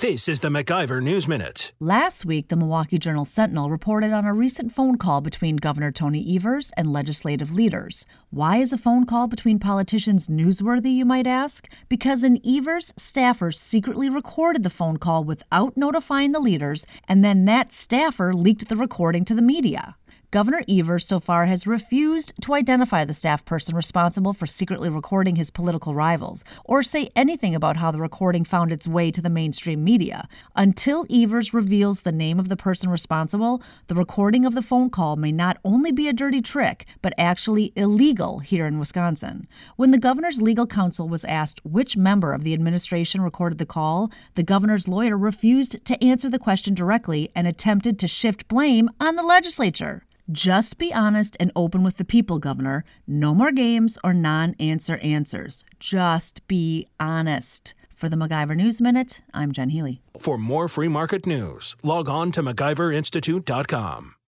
This is the MacIver News Minute. Last week, the Milwaukee Journal Sentinel reported on a recent phone call between Governor Tony Evers and legislative leaders. Why is a phone call between politicians newsworthy, you might ask? Because an Evers staffer secretly recorded the phone call without notifying the leaders, and then that staffer leaked the recording to the media. Governor Evers so far has refused to identify the staff person responsible for secretly recording his political rivals or say anything about how the recording found its way to the mainstream media. Until Evers reveals the name of the person responsible, the recording of the phone call may not only be a dirty trick, but actually illegal here in Wisconsin. When the governor's legal counsel was asked which member of the administration recorded the call, the governor's lawyer refused to answer the question directly and attempted to shift blame on the legislature. Just be honest and open with the people, Governor. No more games or non answer answers. Just be honest. For the MacIver News Minute, I'm Jen Healy. For more free market news, log on to MacIverInstitute.com.